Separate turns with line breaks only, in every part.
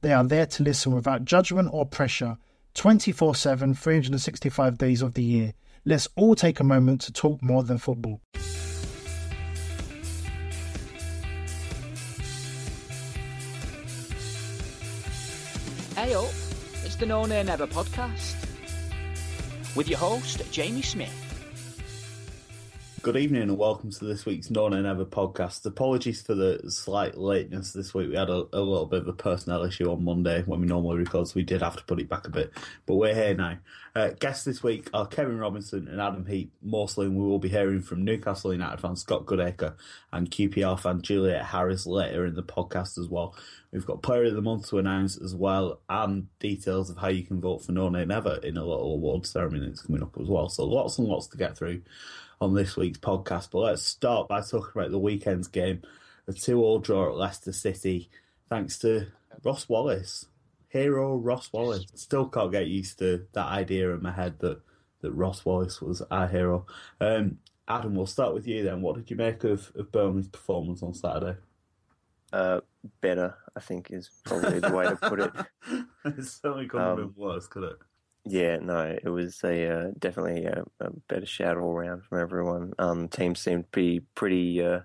They are there to listen without judgment or pressure 24 7, 365 days of the year. Let's all take a moment to talk more than football.
Hey up, it's the No Nay Never podcast with your host, Jamie Smith.
Good evening and welcome to this week's No Nay Never podcast. Apologies for the slight lateness this week. We had a, a, little bit of a personnel issue on Monday when we normally record, so we did have to put it back a bit. But we're here now. Uh, guests this week are Kevin Robinson and Adam Heap. Mostly, we will be hearing from Newcastle United fan Scott Goodacre and QPR fan Juliet Harris later in the podcast as well. We've got Player of the Month to announce as well, and details of how you can vote for No Nay Never in a little award ceremony that's coming up as well. So lots and lots to get through on this week's podcast. But let's start by talking about the weekend's game. A 2 all draw at Leicester City, thanks to Ross Wallace. Hero Ross Wallace. Still can't get used to that idea in my head that, that Ross Wallace was our hero. Um, Adam, we'll start with you then. What did you make of, of Burnley's performance on Saturday?
Uh, better, I think, is probably the way to put it.
it certainly couldn't um, have been worse, could it?
Yeah, no, it was a uh, definitely a, a, better shout all round from everyone. Um, team seemed to be pretty uh,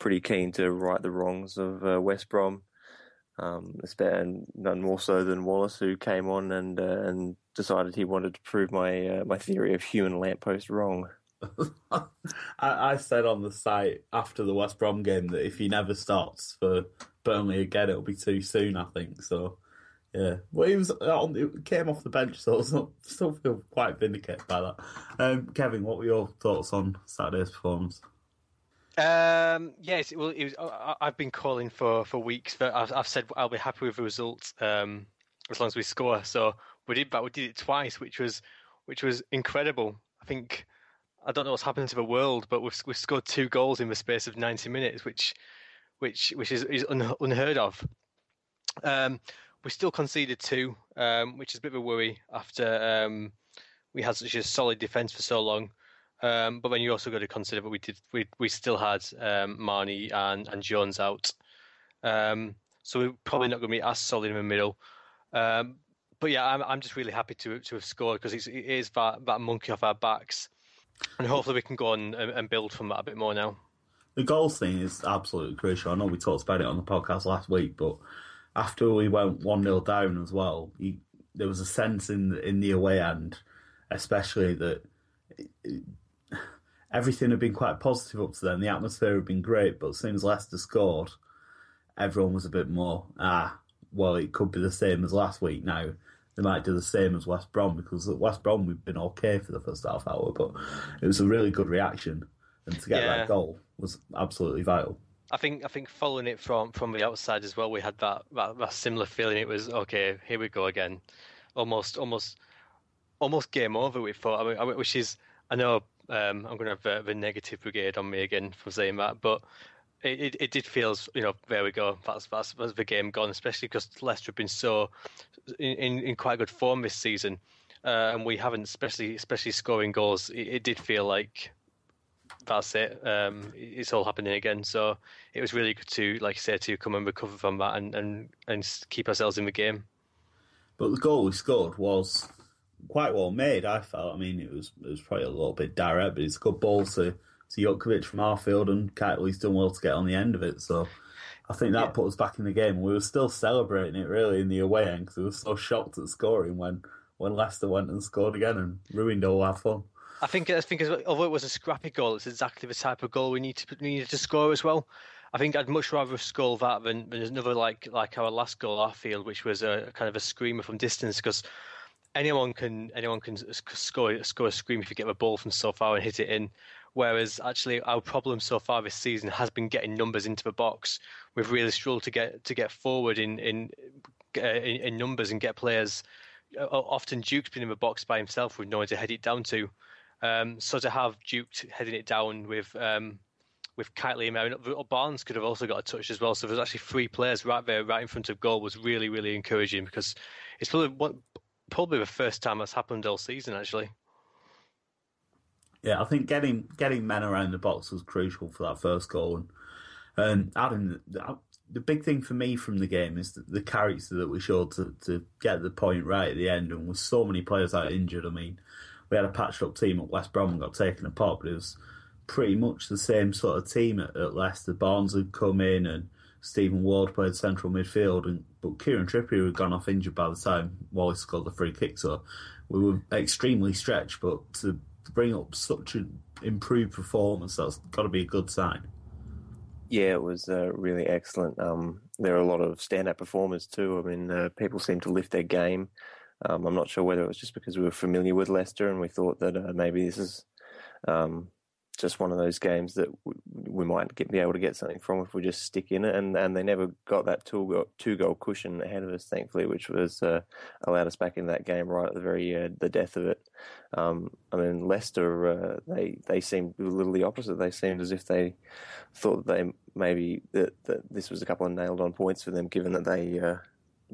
pretty keen to right the wrongs of uh, West Brom. Um, and none more so than Wallace, who came on and uh, and decided he wanted to prove my uh, my theory of human lamppost wrong.
I, I said on the site after the West Brom game that if he never starts for Burnley again, it'll be too soon. I think so. Yeah, well, he was on. It came off the bench, so I still, feel quite vindicated by that. Um, Kevin, what were your thoughts on Saturday's performance?
Um, yes, well, it was. I, have been calling for for weeks, but I've, I've, said I'll be happy with the result um, as long as we score. So we did, but we did it twice, which was which was incredible. I think I don't know what's happened to the world, but we've we've scored two goals in the space of ninety minutes, which which which is, is un, unheard of. Um, we still conceded two, um, which is a bit of a worry after um, we had such a solid defence for so long. Um, but then you also got to consider that we did we we still had um, Marney and, and Jones out, um, so we're probably not going to be as solid in the middle. Um, but yeah, I'm I'm just really happy to to have scored because it is that that monkey off our backs, and hopefully we can go on and, and build from that a bit more now.
The goals thing is absolutely crucial. I know we talked about it on the podcast last week, but after we went one 0 down as well, you, there was a sense in in the away end, especially that it, it, everything had been quite positive up to then. The atmosphere had been great, but as soon as Leicester scored, everyone was a bit more ah. Well, it could be the same as last week. Now they might do the same as West Brom because at West Brom we've been okay for the first half hour, but it was a really good reaction, and to get yeah. that goal was absolutely vital.
I think I think following it from from the outside as well, we had that, that, that similar feeling. It was okay, here we go again, almost almost almost game over. We thought, I mean, which is I know um, I'm going to have the, the, negative brigade on me again for saying that, but it, it, it, did feel you know there we go. That's that's, that's the game gone, especially because Leicester have been so in, in, in quite good form this season, uh, and we haven't especially especially scoring goals. It, it did feel like that's it. Um, it's all happening again. So it was really good to, like I said, to come and recover from that and, and, and keep ourselves in the game.
But the goal we scored was quite well made. I felt. I mean, it was it was probably a little bit direct, but it's a good ball to to Jutkiewicz from Arfield, and Kightly's done well to get on the end of it. So I think that yeah. put us back in the game. We were still celebrating it really in the away end because we were so shocked at scoring when when Leicester went and scored again and ruined all our fun.
I think I think although it was a scrappy goal, it's exactly the type of goal we need to needed to score as well. I think I'd much rather score that than, than another like like our last goal, Arfield, which was a kind of a screamer from distance because anyone can anyone can score score a scream if you get the ball from so far and hit it in. Whereas actually our problem so far this season has been getting numbers into the box. We've really struggled to get to get forward in in uh, in, in numbers and get players. Uh, often Duke's been in the box by himself with no one to head it down to. Um, so to have Duke heading it down with um, with Kightly and Barnes could have also got a touch as well. So there's actually three players right there, right in front of goal, was really really encouraging because it's probably what, probably the first time that's happened all season actually.
Yeah, I think getting getting men around the box was crucial for that first goal. And, and Adam, the, the big thing for me from the game is the, the character that we showed to, to get the point right at the end. And with so many players out injured, I mean, we had a patched up team at West Brom and got taken apart, but it was pretty much the same sort of team at, at Leicester. Barnes had come in and Stephen Ward played central midfield, and but Kieran Trippier had gone off injured by the time Wallace scored the free kick. So we were extremely stretched, but to bring up such an improved performance, that's got to be a good sign.
Yeah, it was uh, really excellent. Um, there are a lot of standout performers too. I mean, uh, people seem to lift their game. Um, I'm not sure whether it was just because we were familiar with Leicester and we thought that uh, maybe this is um, just one of those games that we might get, be able to get something from if we just stick in it. And, and they never got that two goal, two goal cushion ahead of us, thankfully, which was uh, allowed us back in that game right at the very uh, the death of it. Um, I mean, Leicester uh, they they seemed a little the opposite. They seemed as if they thought that they maybe that, that this was a couple of nailed on points for them, given that they uh,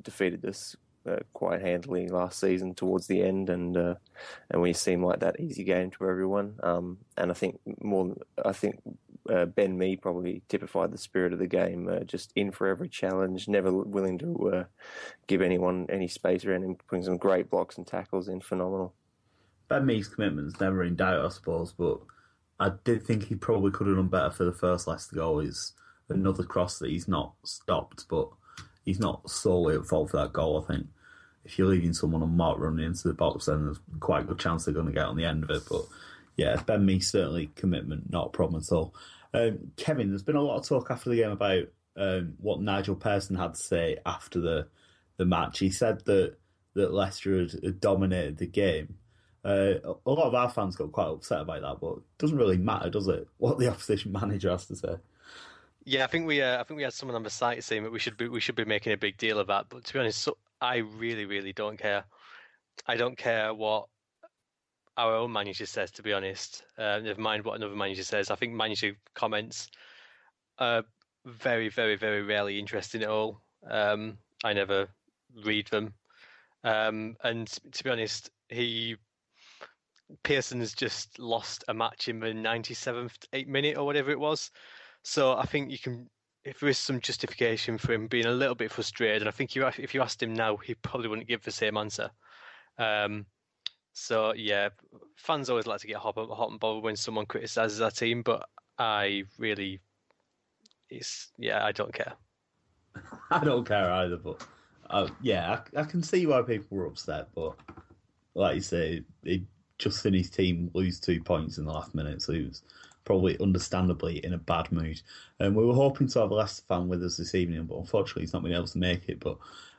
defeated us uh, quite handily last season towards the end, and uh, and we seemed like that easy game to everyone. Um, and I think more, I think uh, Ben Mee probably typified the spirit of the game, uh, just in for every challenge, never willing to uh, give anyone any space around him, putting some great blocks and tackles in, phenomenal.
Ben Mee's commitment's never in doubt, I suppose, but I did think he probably could have done better for the first Leicester goal. Is another cross that he's not stopped, but he's not solely at fault for that goal. I think if you're leaving someone on mark running into the box, then there's quite a good chance they're going to get on the end of it. But yeah, Ben Mee certainly commitment, not a problem at all. Um, Kevin, there's been a lot of talk after the game about um, what Nigel Pearson had to say after the the match. He said that that Leicester had, had dominated the game. Uh, a lot of our fans got quite upset about that, but it doesn't really matter, does it? What the opposition manager has to say.
Yeah, I think we uh, I think we had someone on the site saying that we should be we should be making a big deal of that. But to be honest, so, I really, really don't care. I don't care what our own manager says, to be honest. Uh, never mind what another manager says. I think manager comments are very, very, very rarely interesting at all. Um, I never read them. Um, and to be honest, he Pearson has just lost a match in the 97th eight minute or whatever it was. So I think you can if there is some justification for him being a little bit frustrated, and I think you, if you asked him now, he probably wouldn't give the same answer. Um, so yeah, fans always like to get hot, hot and bothered when someone criticises our team, but I really, it's yeah, I don't care.
I don't care either, but uh, yeah, I, I, can see why people were upset. But like you say, he just seen his team lose two points in the last minute, so he was probably understandably in a bad mood. Um, we were hoping to have a Leicester fan with us this evening, but unfortunately he's not been able to make it. But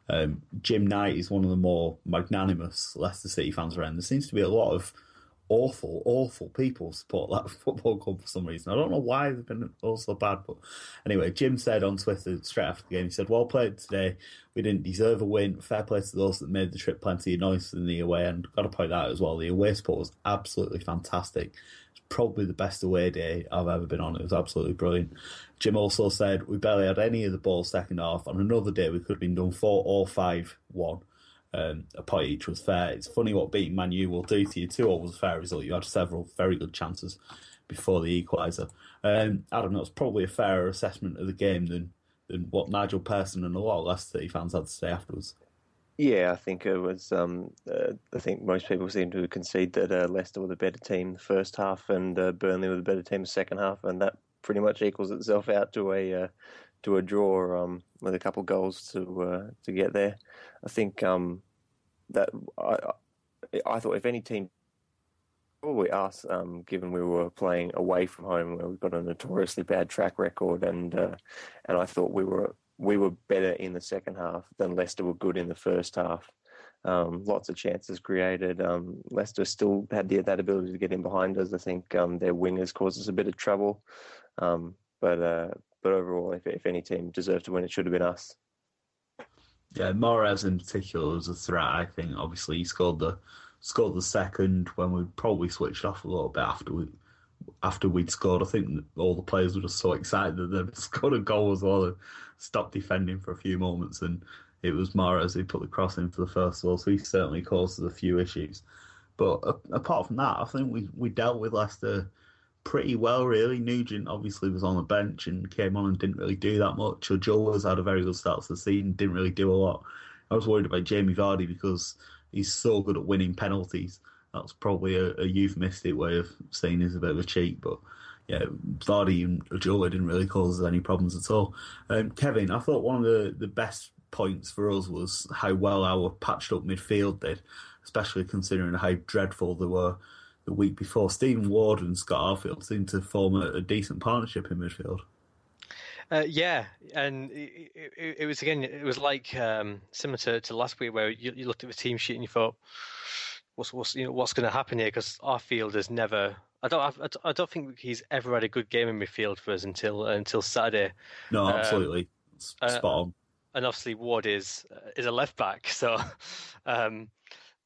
um, Jim Knight is one of the more magnanimous Leicester City fans around. There seems to be a lot of awful, awful people support that football club for some reason. I don't know why they've been all so bad, but anyway, Jim said on Twitter straight after the game, he said, "Well played today. We didn't deserve a win. Fair play to those that made the trip plenty of noise in the away." And got to point out as well, the away support was absolutely fantastic probably the best away day I've ever been on. It was absolutely brilliant. Jim also said we barely had any of the ball second half. On another day, we could have been done four or five one. Um, a point each was fair. It's funny what beating Man U will do to you. Two all was a fair result. You had several very good chances before the equaliser. Um, Adam, that's probably a fairer assessment of the game than than what Nigel Pearson and a lot of Leicester City fans had to say afterwards.
Yeah, I think it was. Um, uh, I think most people seem to concede that uh, Leicester were the better team the first half, and uh, Burnley were the better team the second half, and that pretty much equals itself out to a uh, to a draw um, with a couple goals to uh, to get there. I think um, that I I thought if any team probably us, um, given we were playing away from home, where we've got a notoriously bad track record, and uh, and I thought we were we were better in the second half than Leicester were good in the first half. Um, lots of chances created. Um, Leicester still had the, that ability to get in behind us. I think um, their wingers caused us a bit of trouble, um, but uh, but overall, if, if any team deserved to win, it should have been us.
Yeah, Mahrez in particular was a threat. I think obviously he scored the scored the second when we probably switched off a little bit after we after we'd scored. I think all the players were just so excited that they'd scored a goal as well. Stopped defending for a few moments, and it was Mahrez who put the cross in for the first goal. So he certainly caused a few issues. But uh, apart from that, I think we we dealt with Leicester pretty well, really. Nugent obviously was on the bench and came on and didn't really do that much. Ulloa had a very good start to the season, didn't really do a lot. I was worried about Jamie Vardy because he's so good at winning penalties. That's probably a, a euphemistic way of saying he's a bit of a cheat, but yeah, Vardy and Ulloa didn't really cause us any problems at all. Um, Kevin, I thought one of the, the best points for us was how well our patched up midfield did, especially considering how dreadful they were the week before. Stephen Ward and Scott Arfield seemed to form a, a decent partnership in midfield.
Uh, yeah, and it, it, it, was again, it was like um, similar to, to last week where you, you, looked at the team sheet and you thought, "What's what's you know what's going to happen here?" Because Arfield has never. I don't. I, don't think he's ever had a good game in midfield for us until until Saturday.
No, um, absolutely, um, spot on. Uh,
and obviously Ward is is a left back, so um,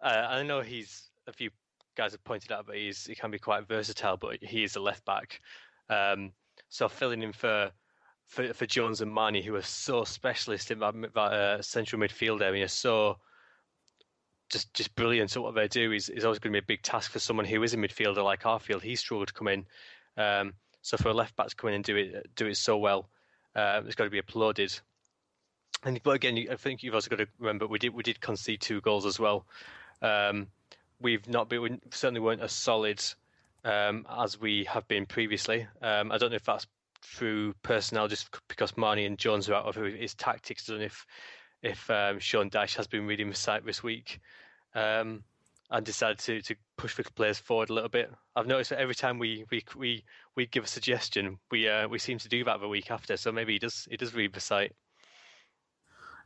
uh, I know he's a few guys have pointed out, but he's he can be quite versatile. But he is a left back, um, so filling in for, for for Jones and Marney, who are so specialist in that, that uh, central midfield area, so just just brilliant at what they do. Is is always going to be a big task for someone who is a midfielder like Arfield. He struggled to come in, um, so for a left back to come in and do it do it so well, uh, it's got to be applauded. And but again, I think you've also got to remember we did we did concede two goals as well. Um, we've not been we certainly weren't as solid um, as we have been previously. Um, I don't know if that's through personnel, just because Marney and Jones are out of his tactics. I don't know if if um, Sean Dyche has been reading the site this week um, and decided to, to push the players forward a little bit. I've noticed that every time we we we, we give a suggestion, we uh, we seem to do that the week after. So maybe he does he does read the site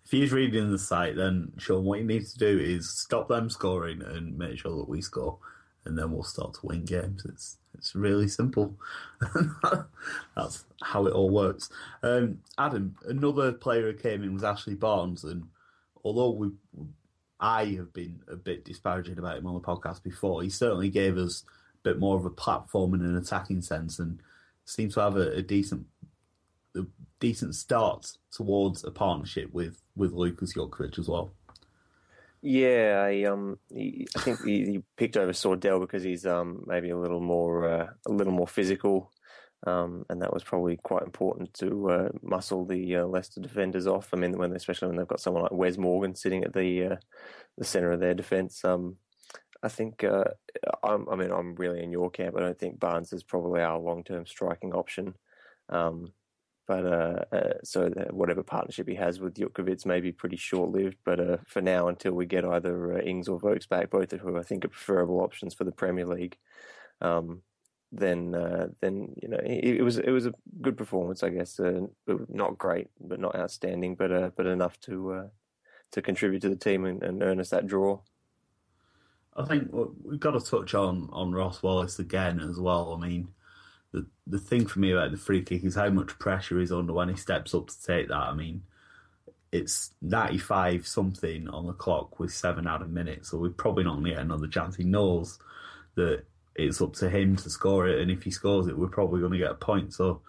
if he's reading the site, then Sean, what you need to do is stop them scoring and make sure that we score, and then we'll start to win games. It's it's really simple. That's how it all works. Um, Adam, another player who came in was Ashley Barnes, and although we, I have been a bit disparaging about him on the podcast before, he certainly gave us a bit more of a platform in an attacking sense, and seems to have a, a decent a decent start towards a partnership with with Lukas Jutkiewicz as well.
Yeah, I um, he, I think he, he, picked over Sordell because he's um maybe a little more uh, a little more physical, um, and that was probably quite important to uh, muscle the uh, Leicester defenders off. I mean, when especially when they've got someone like Wes Morgan sitting at the uh, the centre of their defence. Um, I think uh, I mean I'm really in your camp. I don't think Barnes is probably our long term striking option. Um, but uh, uh, so whatever partnership he has with Jutkiewicz may be pretty short lived. But for now, until we get either Ings or Vokes back, both of who I think are preferable options for the Premier League, um, then uh, then you know it, it, was it was a good performance, I guess. Uh, not great, but not outstanding, but uh, but enough to to contribute to the team and, and earn us that draw.
I think we've got to touch on on Ross Wallace again as well. I mean the the thing for me about the free kick is how much pressure he's under when he steps up to take that. I mean, it's 95 something on the clock with seven out of minutes, so we're probably not going to get another chance. He knows that it's up to him to score it, and if he scores it, we're probably going to get a point. So,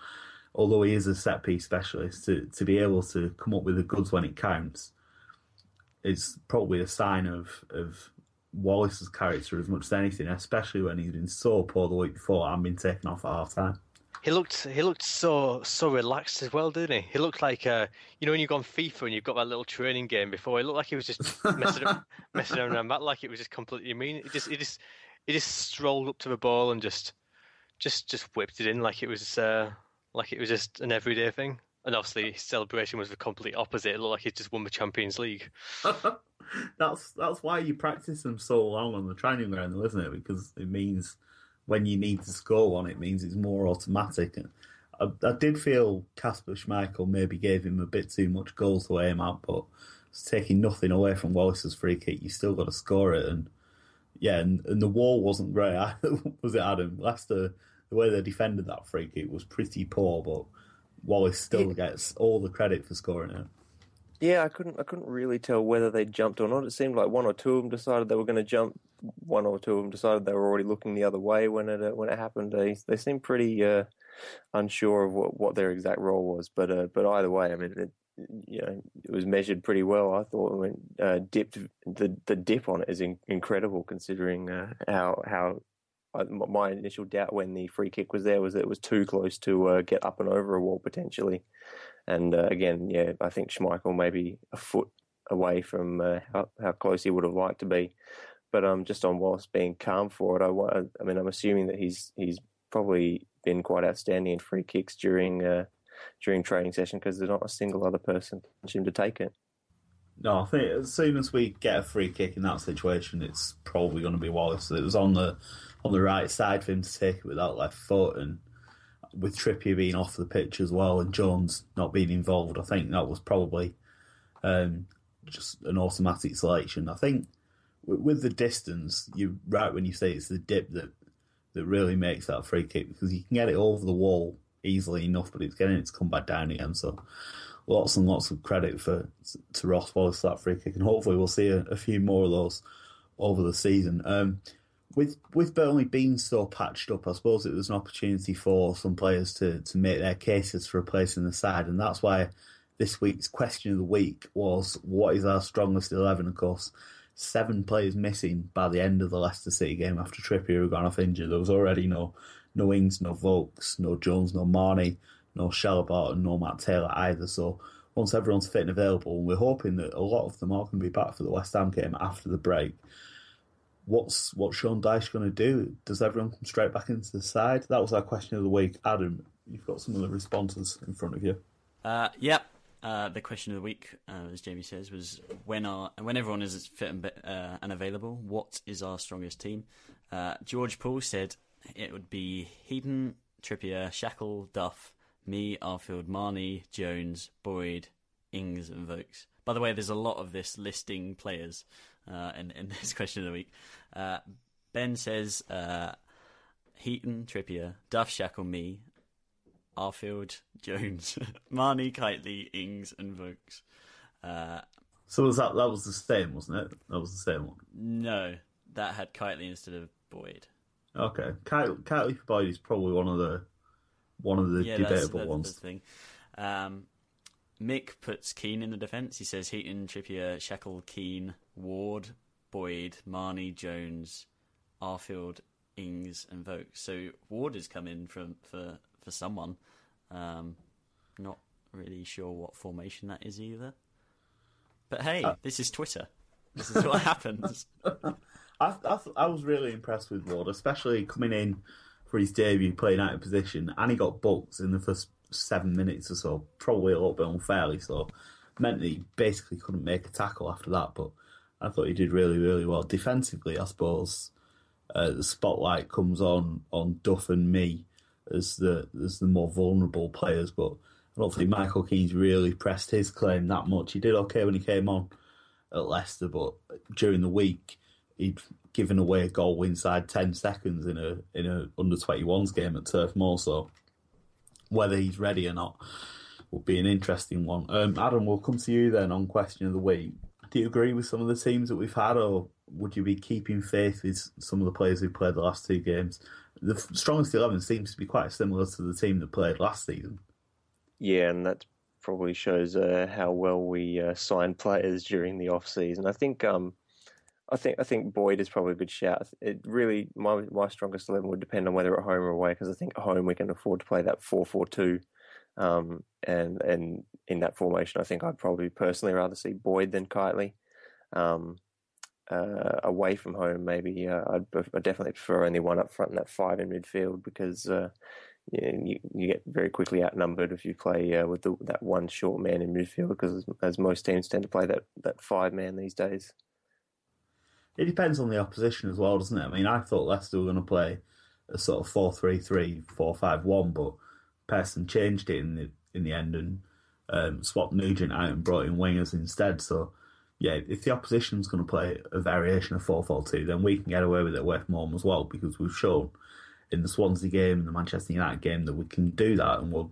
although he is a set piece specialist, to, to be able to come up with the goods when it counts is probably a sign of, of Wallace's character as much as anything, especially when he's been so poor the week before and been taken off at half time.
he looked he looked so so relaxed as well, didn't he? He looked like uh, you know when you go on FIFA and you've got that little training game before. He looked like he was just messing up, messing around that, like it was just completely mean. It just it just he just strolled up to the ball and just just just whipped it in like it was uh, like it was just an everyday thing. And obviously, his celebration was the complete opposite. It looked like he just won the Champions League.
that's that's why you practice them so long on the training ground, isn't it? Because it means when you need to score one, it means it's more automatic. I, I did feel Kasper Schmeichel maybe gave him a bit too much goals to aim at, but taking nothing away from Wallace's free kick. You still got to score it, and yeah, and, and the wall wasn't great, was it, Adam? Leicester, the way they defended that free kick was pretty poor, but Wallace still yeah. gets all the credit for scoring it.
Yeah, I couldn't. I couldn't really tell whether they jumped or not. It seemed like one or two of them decided they were going to jump. One or two of them decided they were already looking the other way when it uh, when it happened. They they seemed pretty uh, unsure of what, what their exact role was. But uh, but either way, I mean, it, you know, it was measured pretty well. I thought when uh, dipped the the dip on it is in, incredible considering uh, how how my initial doubt when the free kick was there was that it was too close to uh, get up and over a wall potentially. And uh, again, yeah, I think Schmeichel maybe a foot away from uh, how, how close he would have liked to be. But um, just on Wallace being calm for it, I, I mean, I'm assuming that he's he's probably been quite outstanding in free kicks during uh, during training session because there's not a single other person him to take it.
No, I think as soon as we get a free kick in that situation, it's probably going to be Wallace. It was on the on the right side for him to take it with that left foot, and with Trippier being off the pitch as well, and Jones not being involved, I think that was probably um, just an automatic selection. I think with, with the distance, you're right when you say it's the dip that that really makes that free kick because you can get it over the wall easily enough, but it's getting it to come back down again. So lots and lots of credit for to Ross Wallace that free kick, and hopefully we'll see a, a few more of those over the season. Um, with with Burnley being so patched up, I suppose it was an opportunity for some players to to make their cases for a place in the side, and that's why this week's question of the week was what is our strongest eleven? Of course, seven players missing by the end of the Leicester City game after Trippier had gone off injured. There was already no no Ings, no Vokes, no Jones, no Marney, no Chalobah, and no Matt Taylor either. So once everyone's fit and available, and we're hoping that a lot of them are going to be back for the West Ham game after the break. What's what's Sean Dyche going to do? Does everyone come straight back into the side? That was our question of the week. Adam, you've got some of the responses in front of you.
Uh, yep. Uh, the question of the week, uh, as Jamie says, was when are when everyone is fit and, uh, and available, what is our strongest team? Uh, George Paul said it would be Heaton, Trippier, Shackell, Duff, Mee, Arfield, Marney, Jones, Boyd, Ings, and Vokes. By the way, there's a lot of this listing players uh, in, in this question of the week. Uh, ben says uh, Heaton, Trippier, Duff, Shackell, Mee, Arfield, Jones, Marney, Kightly, Ings, and Vokes. Uh,
so was that that was the same, wasn't it? That was the same one.
No, that had Kightly instead of Boyd.
Okay, for Boyd is probably one of the one of the
yeah,
debatable ones.
The. Um, Mick puts Keane in the defence. He says Heaton, Trippier, Shackell, Keane, Ward, Boyd, Marney, Jones, Arfield, Ings, and Vokes. So Ward has come in from for for someone. Um, not really sure what formation that is either. But hey, uh, this is Twitter. This is what happens.
I, I, I was really impressed with Ward, especially coming in for his debut, playing out of position, and he got booked in the first seven minutes or so, probably a little bit unfairly. So meant that he basically couldn't make a tackle after that. But I thought he did really, really well defensively. I suppose uh, the spotlight comes on on Duff and Mee as the as the more vulnerable players, but. I don't think Michael Keane's really pressed his claim that much. He did okay when he came on at Leicester, but during the week he'd given away a goal inside ten seconds in a in a under twenty ones game at Turf Moor. So whether he's ready or not will be an interesting one. Um, Adam, we'll come to you then on question of the week. Do you agree with some of the teams that we've had, or would you be keeping faith with some of the players who played the last two games? The strongest eleven seems to be quite similar to the team that played last season.
Yeah, and that probably shows uh, how well we uh, signed players during the off season. I think um, I think I think Boyd is probably a good shout. It really my my strongest eleven would depend on whether at home or away because I think at home we can afford to play that four four two, um, and and in that formation I think I'd probably personally rather see Boyd than Kightly. Um, uh, away from home, maybe uh, I'd, I'd, definitely prefer only one up front and that five in midfield because uh, you, you, get very quickly outnumbered if you play uh, with the, that one short man in midfield because as, as most teams tend to play that, that five man these days.
It depends on the opposition as well, doesn't it? I mean, I thought Leicester were going to play a sort of 4 3 3, 4 5 1, but Pearson changed it in the in the end and um, swapped Nugent out and brought in wingers instead. So, yeah, if the opposition's going to play a variation of 4 4 2, then we can get away with it with home as well because we've shown in the Swansea game and the Manchester United game that we can do that and we'll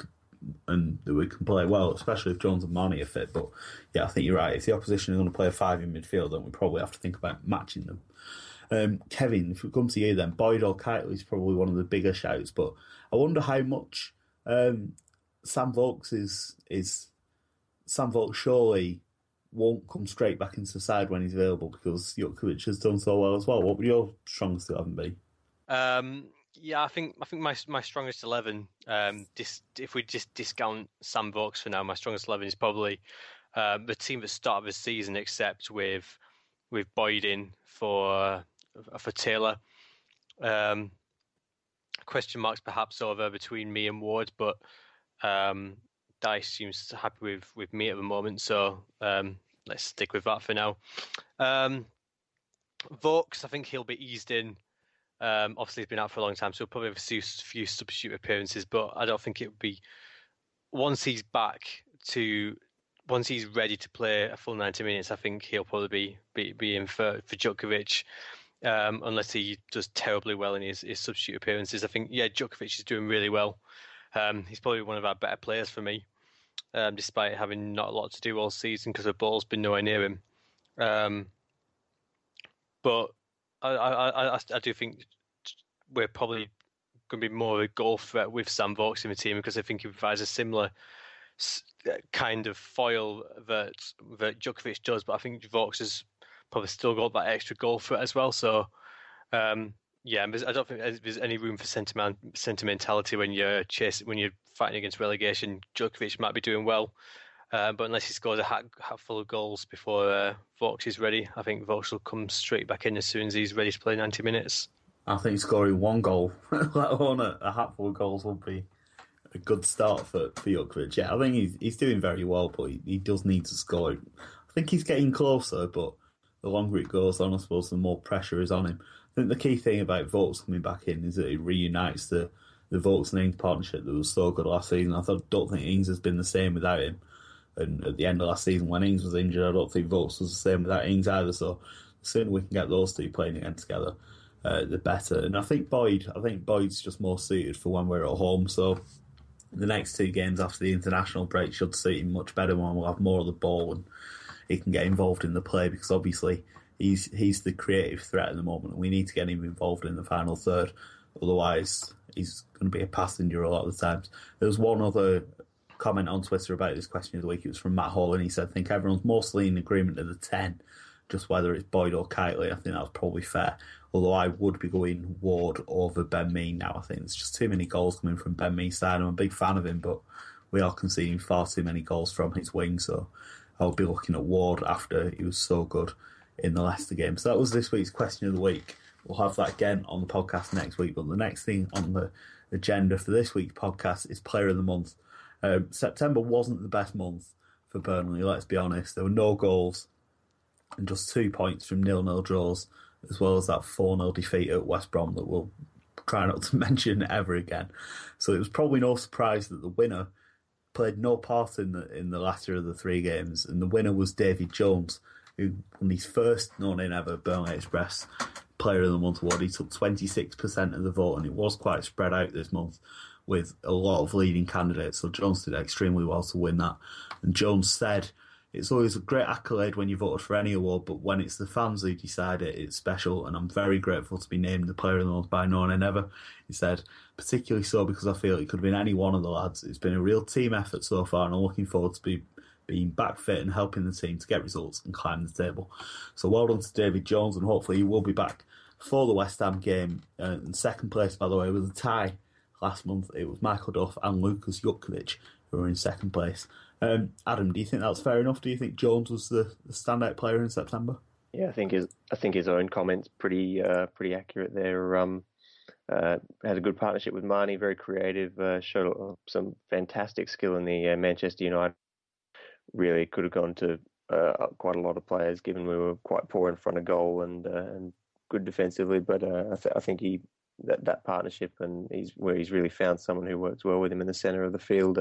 and we can play well, especially if Jones and Marney are fit. But yeah, I think you're right. If the opposition are going to play a five in midfield, then we probably have to think about matching them. Um, Kevin, if it comes to you, then Boyd or Kightly is probably one of the bigger shouts. But I wonder how much um, Sam Vokes is is Sam Vokes surely won't come straight back into the side when he's available because Jutkiewicz has done so well as well. What would your strongest eleven be?
Um, yeah, I think I think my my strongest eleven. Um, dis, if we just discount Sam Vokes for now, my strongest eleven is probably um, the team at the start of the season, except with with Boyd in for for Taylor. Um, question marks perhaps over between Mee and Ward, but um, Dyche seems happy with with Mee at the moment, so um, let's stick with that for now. Um, Vokes, I think he'll be eased in um, obviously, he's been out for a long time, so he'll probably have a few, few substitute appearances. But I don't think it would be once he's back to once he's ready to play a full ninety minutes. I think he'll probably be be, be in for for Jutkiewicz. Um, unless he does terribly well in his, his substitute appearances. I think, yeah, Jutkiewicz is doing really well. Um, he's probably one of our better players for me, um, despite having not a lot to do all season because the ball's been nowhere near him. Um, but I, I, I, I do think we're probably going to be more of a goal threat with Sam Vokes in the team because I think he provides a similar kind of foil that that Jutkiewicz does, but I think Vokes has probably still got that extra goal threat as well. So, um, yeah, I don't think there's any room for sentiment, sentimentality when you're chasing, when you're fighting against relegation. Jutkiewicz might be doing well, uh, but unless he scores a hat, hat full of goals before uh, is ready, I think Vokes will come straight back in as soon as he's ready to play 90 minutes.
I think scoring one goal, let alone a, a hatful of goals, would be a good start for, for Jutkiewicz. Yeah, I think he's, he's doing very well, but he, he does need to score. I think he's getting closer, but the longer it goes on, I suppose, the more pressure is on him. I think the key thing about Vokes coming back in is that he reunites the, the Vokes and Ings partnership that was so good last season. I don't think Ings has been the same without him. And at the end of last season, when Ings was injured, I don't think Vokes was the same without Ings either. So the sooner we can get those two playing again together, uh, the better. And I think Boyd, I think Boyd's just more suited for when we're at home. So the next two games after the international break should suit him much better when we'll have more of the ball and he can get involved in the play because obviously he's he's the creative threat at the moment. We need to get him involved in the final third. Otherwise, he's going to be a passenger a lot of the times. There was one other comment on Twitter about this question of the week. It was from Matt Hall, and he said, I think everyone's mostly in agreement of the 10, just whether it's Boyd or Kightly. I think that's probably fair. Although I would be going Ward over Ben Mee now. I think there's just too many goals coming from Ben Mee's side. I'm a big fan of him, but we are conceding far too many goals from his wing. So I'll be looking at Ward after he was so good in the Leicester game. So that was this week's question of the week. We'll have that again on the podcast next week. But the next thing on the agenda for this week's podcast is Player of the Month. Um, September wasn't the best month for Burnley, let's be honest. There were no goals and just two points from nil nil draws, as well as that 4 0 defeat at West Brom that we'll try not to mention ever again. So it was probably no surprise that the winner played no part in the in the latter of the three games, and the winner was David Jones, who won his first No Nay Never Burnley Express Player of the Month award. He took 26% of the vote, and it was quite spread out this month with a lot of leading candidates. So Jones did extremely well to win that. And Jones said, it's always a great accolade when you voted for any award, but when it's the fans who decide it, it's special. And I'm very grateful to be named the player of the month by No Nay Never. He said, particularly so because I feel it could have been any one of the lads. It's been a real team effort so far, and I'm looking forward to be being back fit and helping the team to get results and climb the table. So well done to David Jones, and hopefully he will be back for the West Ham game. Uh, in second place, by the way, with a tie last month. It was Michael Duff and Lukas Jutkiewicz who were in second place. Um, Adam, do you think that's fair enough? Do you think Jones was the, the standout player in September?
Yeah, I think his I think his own comments pretty uh, pretty accurate there. Um, uh, had a good partnership with Marney, very creative, uh, showed some fantastic skill in the uh, Manchester United. Really could have gone to uh, quite a lot of players, given we were quite poor in front of goal and uh, and good defensively. But I, th- I, think he that, that partnership and he's where he's really found someone who works well with him in the centre of the field.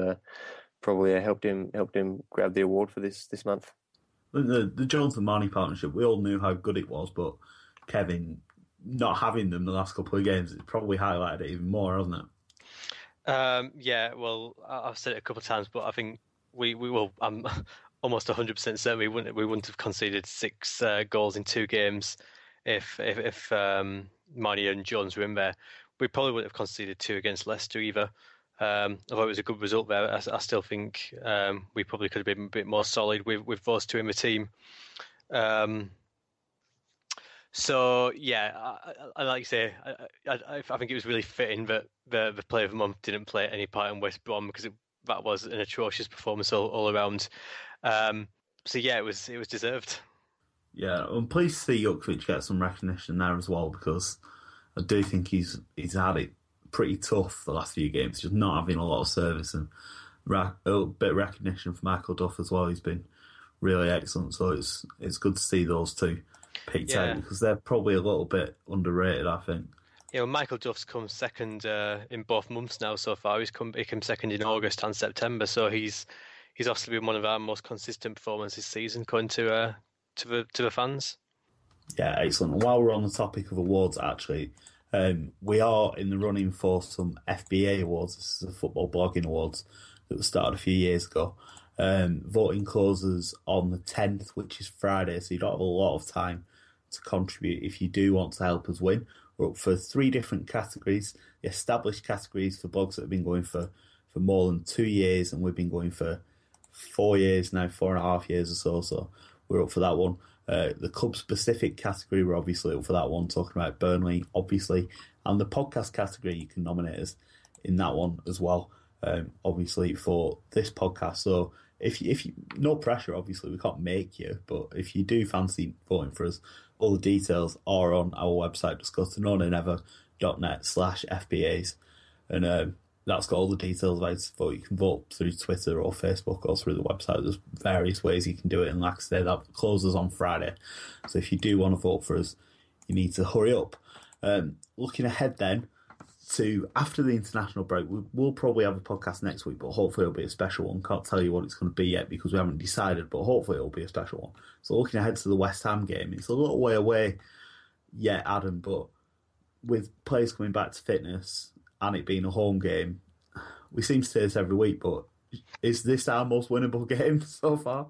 probably helped him helped him grab the award for this this month.
The the Jones and Marney partnership, we all knew how good it was, but Kevin not having them the last couple of games, it's probably highlighted it even more, hasn't it?
Um, yeah, well, I've said it a couple of times, but I think we, we will. I'm almost 100 percent certain we wouldn't we wouldn't have conceded six uh, goals in two games if if, if um, Marney and Jones were in there. We probably wouldn't have conceded two against Leicester either. Um, although it was a good result there, I, I still think um, we probably could have been a bit more solid with with those two in the team. Um, so yeah, I, I, like you say, I, I, think it was really fitting that the the player of the month didn't play any part in West Brom because it, that was an atrocious performance all, all around. Um, so yeah, it was it was deserved.
Yeah, I'm pleased to see Jutkiewicz get some recognition there as well because I do think he's he's had it pretty tough the last few games, just not having a lot of service and a bit of recognition for Michael Duff as well. He's been really excellent, so it's it's good to see those two picked yeah. out because they're probably a little bit underrated. I think.
Yeah, well, Michael Duff's come second uh, in both months now so far. He's come he came second in August and September, so he's he's obviously been one of our most consistent performances this season, according to uh, to the to the fans.
Yeah, excellent. While we're on the topic of awards, actually, um, we are in the running for some FBA awards. This is the football blogging awards that was started a few years ago. Um, voting closes on the 10th, which is Friday, so you don't have a lot of time to contribute if you do want to help us win. We're up for three different categories. The established categories for blogs that have been going for, for more than two years, and we've been going for four years now, four and a half years or so. So we're up for that one. Uh, the club specific category, we're obviously up for that one, talking about Burnley, obviously. And the podcast category, you can nominate us in that one as well, um, obviously, for this podcast. So if you, if you, no pressure, obviously, we can't make you, but if you do fancy voting for us, all the details are on our website. to slash FBAs. And um, that's got all the details about to vote. You can vote through Twitter or Facebook or through the website. There's various ways you can do it. And like I said, that closes on Friday. So if you do want to vote for us, you need to hurry up. Um, looking ahead then to after the international break, we, will probably have a podcast next week, but hopefully it'll be a special one. Can't tell you what it's going to be yet because we haven't decided, but hopefully it'll be a special one. So looking ahead to the West Ham game, it's a little way away yet, Adam, but with players coming back to fitness, and it being a home game, we seem to say this every week, but is this our most winnable game so far?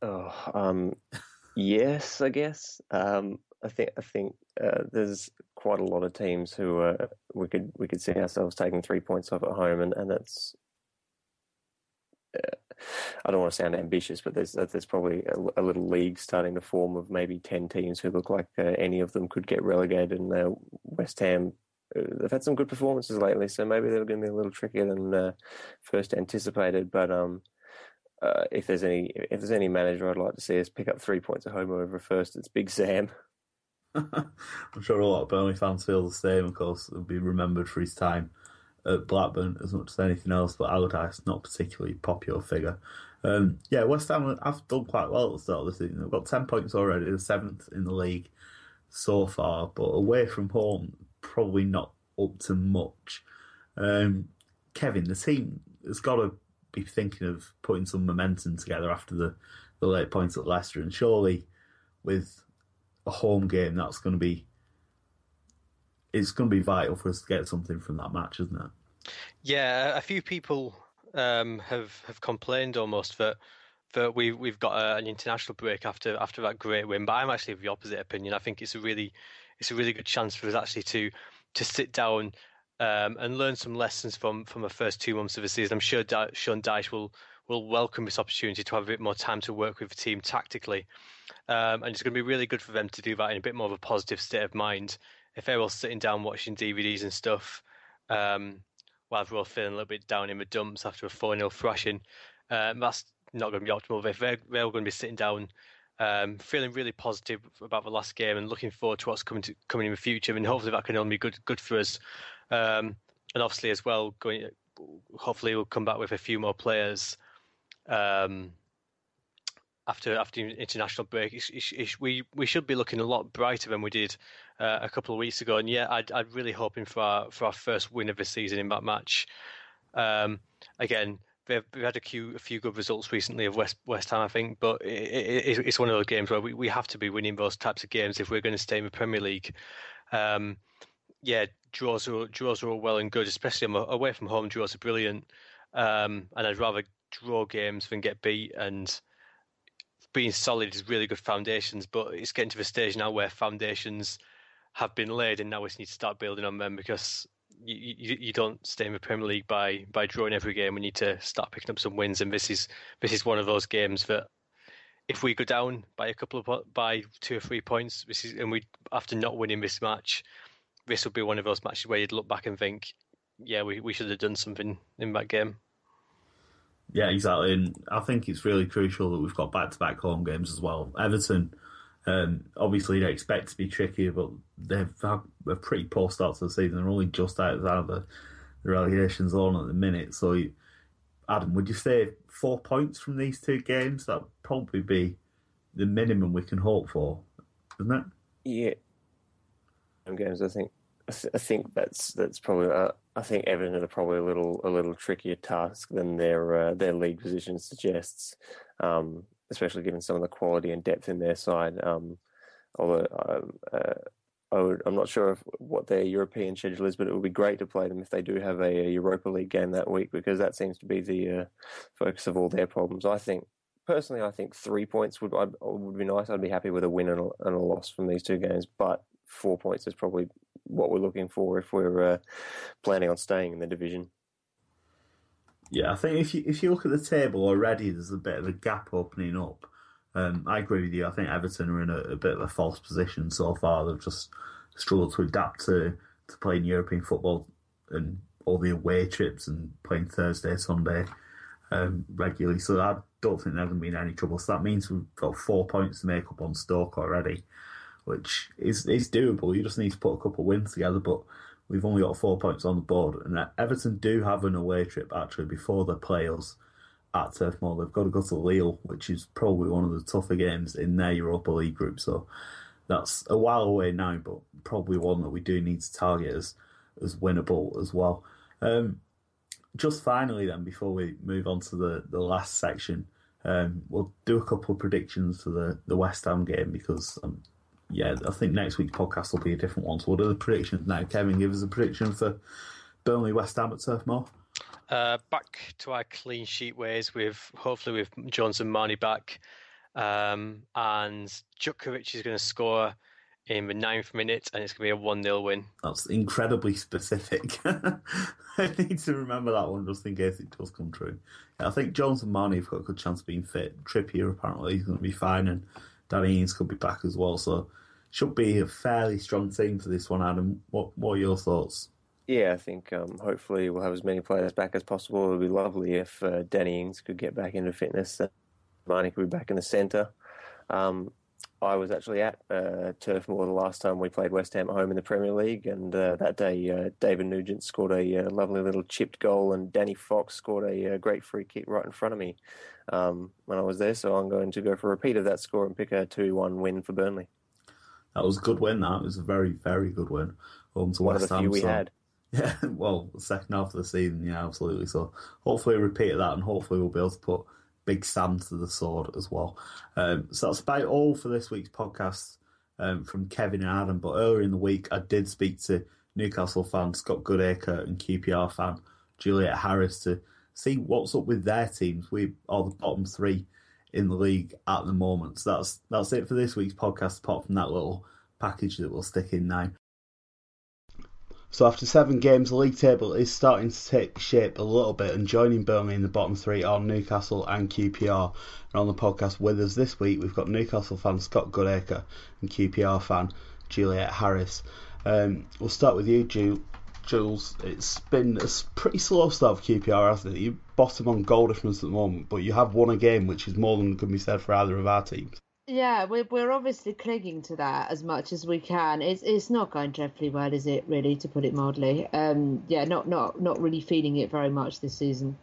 Oh, um, yes, I guess. Um, I think I think uh, there's quite a lot of teams who uh, we could we could see ourselves taking three points off at home, and and that's. Uh, I don't want to sound ambitious, but there's there's probably a, a, little league starting to form of maybe ten teams who look like uh, any of them could get relegated, and West Ham they've had some good performances lately, so maybe they're going to be a little trickier than uh, first anticipated. But um, uh, if there's any if there's any manager I'd like to see us pick up three points at home over first, it's Big Sam.
I'm sure a lot of Burnley fans feel the same. Of course, he'll be remembered for his time at Blackburn as much as anything else. But Allardyce, not particularly popular figure. Um, yeah, West Ham have done quite well at the start of the season. They've got ten points already, the seventh in the league so far. But away from home, probably not up to much. Um, Kevin, the team has got to be thinking of putting some momentum together after the, the late points at Leicester, and surely with a home game, that's going to be it's going to be vital for us to get something from that match, isn't it?
Yeah, a few people um, have have complained almost that that we we've got a, an international break after after that great win, but I'm actually of the opposite opinion. I think it's a really it's a really good chance for us actually to to sit down um, and learn some lessons from from the first two months of the season. I'm sure Sean Dyche will will welcome this opportunity to have a bit more time to work with the team tactically. Um, and it's going to be really good for them to do that in a bit more of a positive state of mind. If they're all sitting down watching DVDs and stuff, um, while we're all feeling a little bit down in the dumps after a 4 0 thrashing, um, that's not going to be optimal. If they're, they're all going to be sitting down, um, feeling really positive about the last game and looking forward to what's coming to, coming in the future, and hopefully that can only be good good for us. Um, and obviously, as well, going hopefully we'll come back with a few more players um, after after international break. It's, it's, it's, we we should be looking a lot brighter than we did uh, a couple of weeks ago. And yeah, I'd, I'd really hoping for our for our first win of the season in that match. Um, again, we've, had a few a few good results recently of West West Ham, I think, but it, it, it's one of those games where we, we have to be winning those types of games if we're going to stay in the Premier League. Um, yeah, draws are draws are all well and good, especially away from home. Draws are brilliant, um, and I'd rather draw games than get beat. And being solid is really good foundations, but it's getting to the stage now where foundations have been laid, and now we just need to start building on them because you, you, you don't stay in the Premier League by by drawing every game. We need to start picking up some wins, and this is this is one of those games that if we go down by a couple of by two or three points, this is and we after not winning this match, this will be one of those matches where you'd look back and think, yeah, we we should have done something in that game.
Yeah, exactly, and I think it's really crucial that we've got back-to-back home games as well. Everton um, obviously, they expect to be trickier, but they've had a pretty poor start to the season. They're only just out of the, the relegation zone at the minute. So, you, Adam, would you say four points from these two games? That'd probably be the minimum we can hope for, isn't it?
Yeah. Games, I think. I think that's that's probably. Uh, I think Everton are probably a little a little trickier task than their uh, their league position suggests. Um, especially given some of the quality and depth in their side. Um, although um, uh, I I'm not sure if, what their European schedule is, but it would be great to play them if they do have a, a Europa League game that week because that seems to be the uh, focus of all their problems. I think personally, I think three points would I'd, would be nice. I'd be happy with a win and a, and a, loss from these two games, but four points is probably what we're looking for if we're uh, planning on staying in the division.
Yeah, I think if you if you look at the table already, there's a bit of a gap opening up. Um, I agree with you. I think Everton are in a, a, bit of a false position so far. They've just struggled to adapt to, to playing European football and all the away trips and playing Thursday, Sunday um, regularly. So I don't think they're going to be in any trouble. So that means we've got four points to make up on Stoke already, which is is doable. You just need to put a couple of wins together. But We've only got four points on the board, and Everton do have an away trip actually before they play us at Turf Moor. They've got to go to Lille, which is probably one of the tougher games in their Europa League group. So that's a while away now, but probably one that we do need to target as as winnable as well. Um, just finally, then, before we move on to the, the last section, um, we'll do a couple of predictions for the, the West Ham game because I'm yeah, I think next week's podcast will be a different one. So, what are the predictions now? Kevin, give us a prediction for Burnley West Ham at Turf Moor.
Uh, back to our clean sheet ways with hopefully with Jones and Marney back, um, and Jutkiewicz is going to score in the ninth minute, and it's going to be a one 0 win.
That's incredibly specific. I need to remember that one just in case it does come true. Yeah, I think Jones and Marney have got a good chance of being fit. Trippier apparently is going to be fine, and Danny Ings could be back as well. So should be a fairly strong team for this one, Adam. What what are your thoughts?
Yeah, I think um, hopefully we'll have as many players back as possible. It would be lovely if uh, Danny Ings could get back into fitness. Marney could be back in the centre. Um, I was actually at uh, Turf Moor the last time we played West Ham at home in the Premier League, and uh, that day uh, David Nugent scored a uh, lovely little chipped goal, and Danny Fox scored a, uh, great free kick right in front of me um, when I was there. So I'm going to go for a repeat of that score and pick a 2 1 win for Burnley.
That was a good win, that. It was a very, very good win. Home to
One
West Ham.
we
so,
had.
Yeah, well, the second half of the season, yeah, absolutely. So hopefully repeat that, and hopefully we'll be able to put Big Sam to the sword as well. Um, so that's about all for this week's podcast um, from Kevin and Adam. But earlier in the week, I did speak to Newcastle fan Scott Goodacre and QPR fan Juliet Harris to see what's up with their teams. We are the bottom three in the league at the moment. So that's that's it for this week's podcast. Apart from that little package that we'll stick in now.
So after seven games, the league table is starting to take shape a little bit, and joining Burnley in the bottom three are Newcastle and QPR. And on the podcast with us this week, we've got Newcastle fan Scott Goodacre and QPR fan Juliet Harris. Um, we'll start with you, Jules. It's been a pretty slow start for QPR, hasn't it? You bottom on goal difference at the moment, but you have won a game, which is more than can be said for either of our teams.
Yeah, we're we're obviously clinging to that as much as we can. It's it's not going dreadfully well, is it? Really, to put it mildly. Um, yeah, not not not really feeling it very much this season.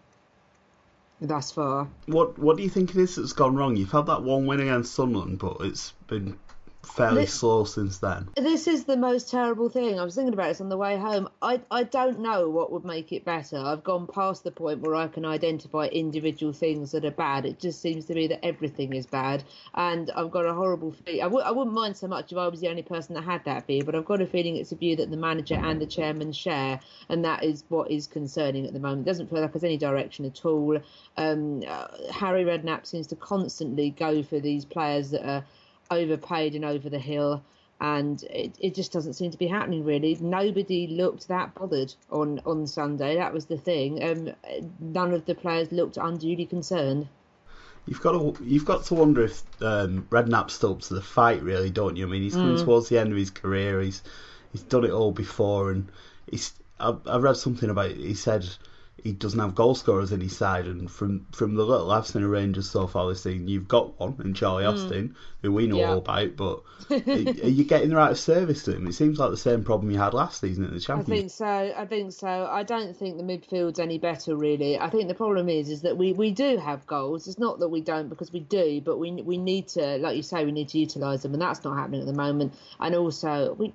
Thus far.
What what do you think it is that's gone wrong? You've had that one win against Sunderland, but it's been fairly this, slow since then.
This is the most terrible thing. I was thinking about this on the way home. I, I don't know what would make it better. I've gone past the point where I can identify individual things that are bad. It just seems to be that everything is bad. And I've got a horrible feeling. I w- I wouldn't mind so much if I was the only person that had that view, but I've got a feeling it's a view that the manager and the chairman share. And that is what is concerning at the moment. It doesn't feel like there's any direction at all. Um, uh, Harry Redknapp seems to constantly go for these players that are overpaid and over the hill and it, it just doesn't seem to be happening really. Nobody looked that bothered on, on Sunday. That was the thing. Um, none of the players looked unduly concerned.
You've got to you've got to wonder if um, Redknapp's still up to the fight, really, don't you? I mean, he's coming mm. towards the end of his career. He's he's done it all before, and he's. I, I read something about. It. He said he doesn't have goal scorers in his side. And from from the little I've seen of Rangers so far this season, you've got one in Charlie mm. Austin, who we know yeah. all about. But are you getting the right service to him? It seems like the same problem you had last season at the Champions.
I think so. I think so. I don't think the midfield's any better really. I think the problem is is that we, we do have goals. It's not that we don't because we do, but we we need to, like you say, we need to utilise them, and that's not happening at the moment. And also we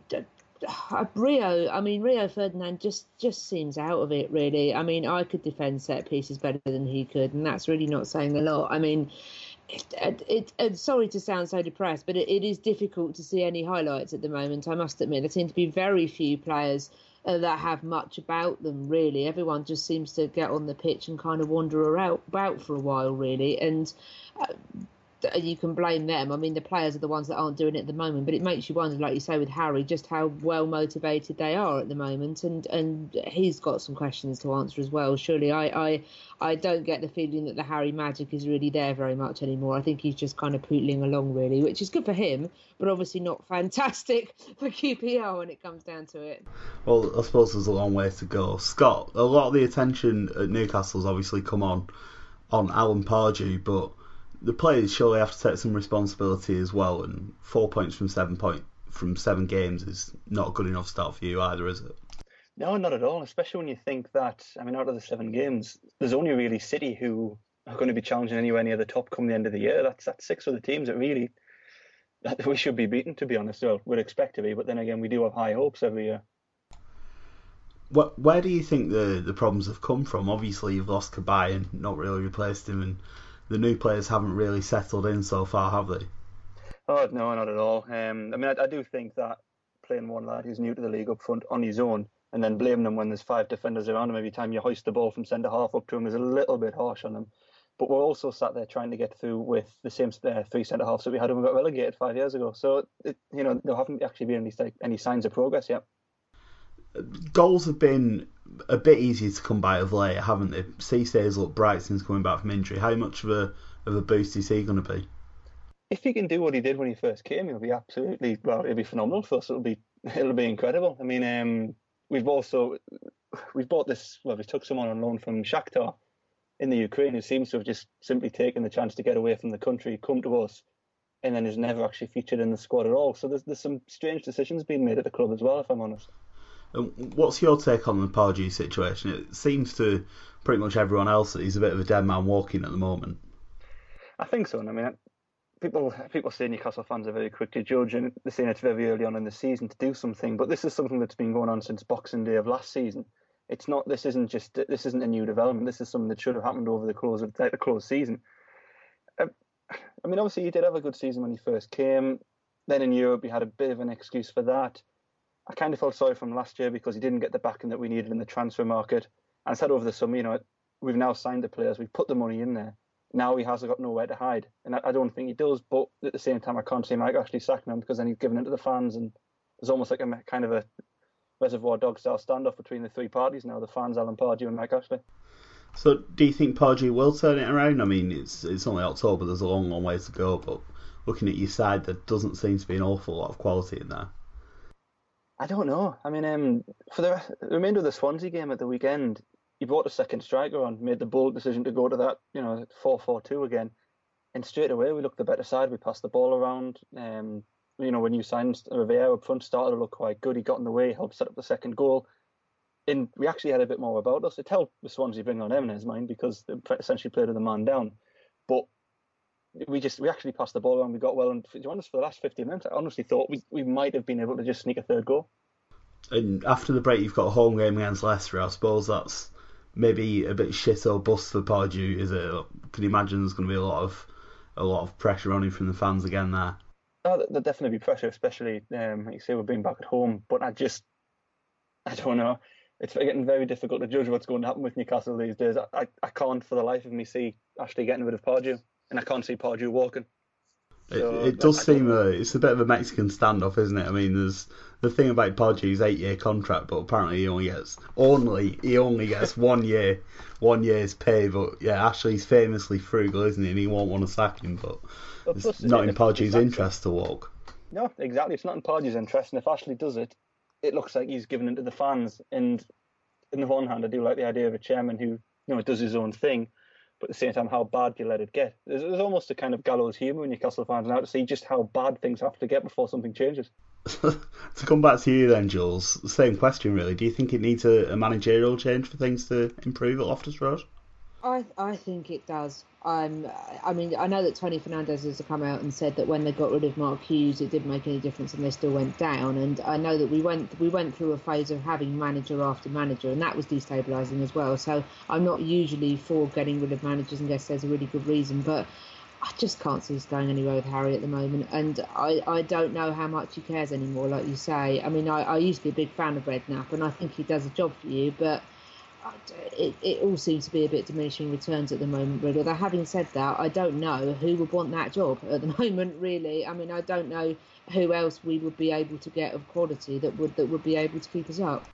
Rio, I mean Rio Ferdinand just just seems out of it really. I mean I could defend set pieces better than he could, and that's really not saying a lot. I mean. It, it, it, sorry to sound so depressed, but it, it is difficult to see any highlights at the moment. I must admit, there seem to be very few players uh, that have much about them. Really, everyone just seems to get on the pitch and kind of wander around, about for a while, really. And uh, you can blame them. I mean, the players are the ones that aren't doing it at the moment, but it makes you wonder, like you say with Harry, just how well motivated they are at the moment, and and he's got some questions to answer as well. Surely, I I, I don't get the feeling that the Harry magic is really there very much anymore. I think he's just kind of pootling along, really, which is good for him, but obviously not fantastic for QPR when it comes down to it.
Well, I suppose there's a long way to go. Scott, a lot of the attention at Newcastle's obviously come on on Alan Pardew, but the players surely have to take some responsibility as well. And four points from seven point from seven games is not a good enough start for you either, is it?
No, not at all. Especially when you think that I mean, out of the seven games, there's only really City who are going to be challenging anywhere near the top come the end of the year. That's that's six of the teams that really that we should be beaten. To be honest, well, we'd expect to be, but then again, we do have high hopes every year.
What, where do you think the, the problems have come from? Obviously, you've lost Cabaye and not really replaced him, and the new players haven't really settled in so far, have they?
Oh no, not at all. Um, I mean, I, I, do think that playing one lad who's new to the league up front on his own and then blaming him when there's five defenders around him every time you hoist the ball from centre half up to him is a little bit harsh on him. But we're also sat there trying to get through with the same uh, three centre halves that we had when we got relegated five years ago. So it, you know there haven't actually been any any signs of progress yet.
Goals have been a bit easier to come by of late, haven't they? Cissé's looked bright since coming back from injury. How much of a of a boost is he going to be?
If he can do what he did when he first came, he'll be absolutely well. It'll be phenomenal for us. It'll be it'll be incredible. I mean, um, we've also we've bought this. Well, we took someone on loan from Shakhtar in the Ukraine who seems to have just simply taken the chance to get away from the country, come to us, and then has never actually featured in the squad at all. So there's there's some strange decisions being made at the club as well, if I'm honest.
What's your take on the Pardew situation? It seems to pretty much everyone else that he's a bit of a dead man walking at the moment.
I think so. And I mean, people people say Newcastle fans are very quick to judge, and they're saying it very early on in the season to do something. But this is something that's been going on since Boxing Day of last season. It's not. This isn't just. This isn't a new development. This is something that should have happened over the close of the close season. Um, I mean, obviously, he did have a good season when he first came. Then in Europe, he had a bit of an excuse for that. I kind of felt sorry for him last year because he didn't get the backing that we needed in the transfer market. And I said over the summer, you know, we've now signed the players, we've put the money in there now he has got nowhere to hide, and I, I, don't think he does. But at the same time, I can't see Mike actually sacking him because then he's given it to the fans, and there's almost like a kind of a Reservoir Dog style standoff between the three parties now: the fans, Alan Pardew, and Mike Ashley.
So, do you think Pardew will turn it around? I mean, it's it's only October. There's a long, long way to go. But looking at your side, there doesn't seem to be an awful lot of quality in there.
I don't know. I mean, um, for the, the remainder of the Swansea game at the weekend, he brought a second striker on, made the bold decision to go to that, you know, 4-4-2 again, and straight away we looked the better side. We passed the ball around. Um, you know, when you signed Rivière up front, started to look quite good. He got in the way, helped set up the second goal. And we actually had a bit more about us. It helped the Swansea bring on Eminem's mind because they essentially played with the man down. But we just we actually passed the ball around. We got well, and to be honest, for the last 15 minutes, I honestly thought we, we might have been able to just sneak a third goal.
And after the break, you've got a home game against Leicester. I suppose that's maybe a bit shit or bust for Pardew. Is it? Can you imagine there's going to be a lot of a lot of pressure on him from the fans again there?
Oh, there'll definitely be pressure, especially um, like you say we're being back at home. But I just, I don't know. It's getting very difficult to judge what's going to happen with Newcastle these days. I, I, I can't for the life of me see Ashley getting rid of Pardew, and I can't see Pardew walking.
So, it, it, does seem a, uh, it's a bit of a Mexican standoff, isn't it? I mean, there's the thing about Pardew's eight year contract, but apparently he only gets only he only gets one year, one year's pay. But yeah, Ashley's famously frugal, isn't he? And he won't want to sack him, but well, it's not in Pardew's interest to walk.
No, exactly. It's not in Pardew's interest, and if Ashley does it, it looks like he's giving it to the fans. And in the one hand, I do like the idea of a chairman who you know does his own thing but at the same time, how bad do you let it get? There's, there's almost a kind of gallows humour in Newcastle fans now to see just how bad things have to get before something changes.
to come back to you then, Jules, same question really. Do you think it needs a, a managerial change for things to improve at Loftus Road?
I I think it does. I mean, I know that Tony Fernandes has come out and said that when they got rid of Mark Hughes, it didn't make any difference, and they still went down. And I know that we went we went through a phase of having manager after manager, and that was destabilising as well. So I'm not usually for getting rid of managers unless there's a really good reason, but. I just can't see us going anywhere with Harry at the moment, and I, I don't know how much he cares anymore. Like you say, I mean, I, I used to be a big fan of Redknapp, and I think he does a job for you, but it, it all seems to be a bit diminishing returns at the moment, really. Although, having said that, I don't know who would want that job at the moment, really. I mean, I don't know who else we would be able to get of quality that would that would be able to keep us up.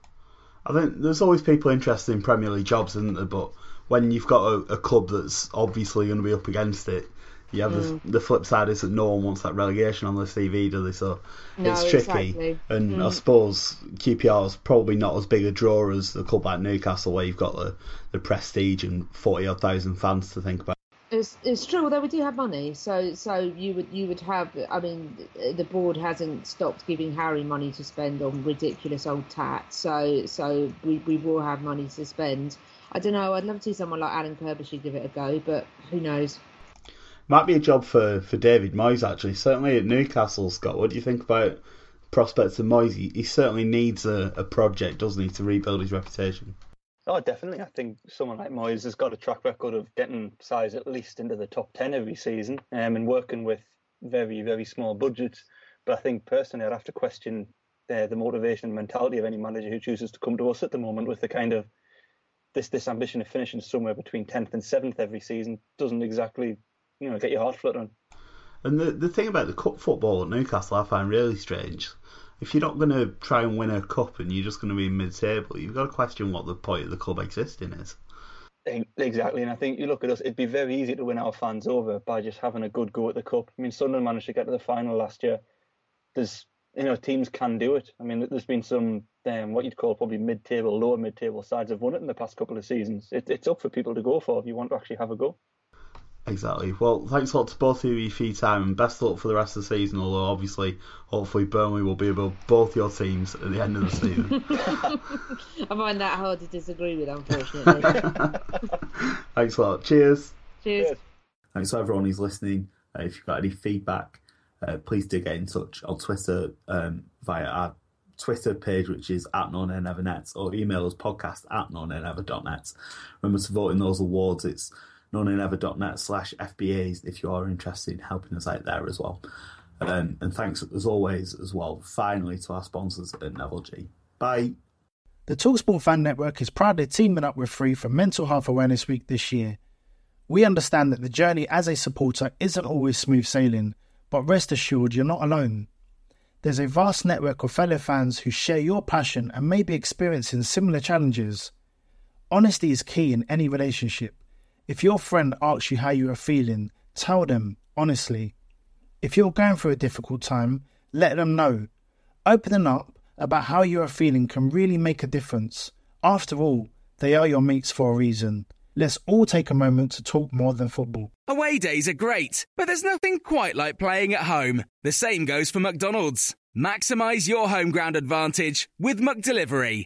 I think there's always people interested in Premier League jobs, isn't there? But when you've got a, a club that's obviously going to be up against it, you have mm. the, the, flip side is that no one wants that relegation on the CV, do they? So no, it's tricky. Exactly. And mm. I suppose QPR is probably not as big a draw as the club like Newcastle, where you've got the, the prestige and forty odd thousand fans to think about.
It's, it's true, although we do have money, so so you would you would have. I mean, the board hasn't stopped giving Harry money to spend on ridiculous old tat, so so we, we will have money to spend. I don't know. I'd love to see someone like Alan Curbishley give it a go, but who knows?
Might be a job for, for David Moyes actually. Certainly at Newcastle, Scott. What do you think about prospects of Moyes? He, he certainly needs a, a project, doesn't he, to rebuild his reputation?
Oh, definitely. I think someone like Moyes has got a track record of getting size at least into the top ten every season, um, and working with very very small budgets. But I think personally, I'd have to question uh, the motivation and mentality of any manager who chooses to come to us at the moment with the kind of this this ambition of finishing somewhere between tenth and seventh every season doesn't exactly you know get your heart fluttering.
And the the thing about the cup football at Newcastle, I find really strange. If you're not going to try and win a cup and you're just going to be mid-table, you've got to question what the point of the club existing is.
Exactly, and I think you look at us; it'd be very easy to win our fans over by just having a good go at the cup. I mean, Sunderland managed to get to the final last year. There's, you know, teams can do it. I mean, there's been some um, what you'd call probably mid-table, lower mid-table sides have won it in the past couple of seasons. It, it's up for people to go for if you want to actually have a go.
Exactly. Well, thanks a lot to both of you for your time and best luck for the rest of the season. Although, obviously, hopefully, Burnley will be above both your teams at the end of the season.
I find that hard to disagree with, unfortunately.
thanks a lot. Cheers.
Cheers.
Thanks to everyone who's listening. Uh, if you've got any feedback, uh, please do get in touch on Twitter um, via our Twitter page, which is at nonaynevernet, or email us podcast at nonaynever.net. Remember to vote in those awards. It's nonaynever.net slash FBAs if you are interested in helping us out there as well. Um, and thanks as always as well, finally, to our sponsors at Neville G. Bye.
The Talksport Fan Network is proudly teaming up with Free for Mental Health Awareness Week this year. We understand that the journey as a supporter isn't always smooth sailing, but rest assured you're not alone. there's a vast network of fellow fans who share your passion and may be experiencing similar challenges. Honesty is key in any relationship. If your friend asks you how you are feeling, tell them honestly. If you're going through a difficult time, let them know. Opening up about how you are feeling can really make a difference. After all, they are your mates for a reason. Let's all take a moment to talk more than football.
Away days are great, but there's nothing quite like playing at home. The same goes for McDonald's. Maximize your home ground advantage with McDelivery.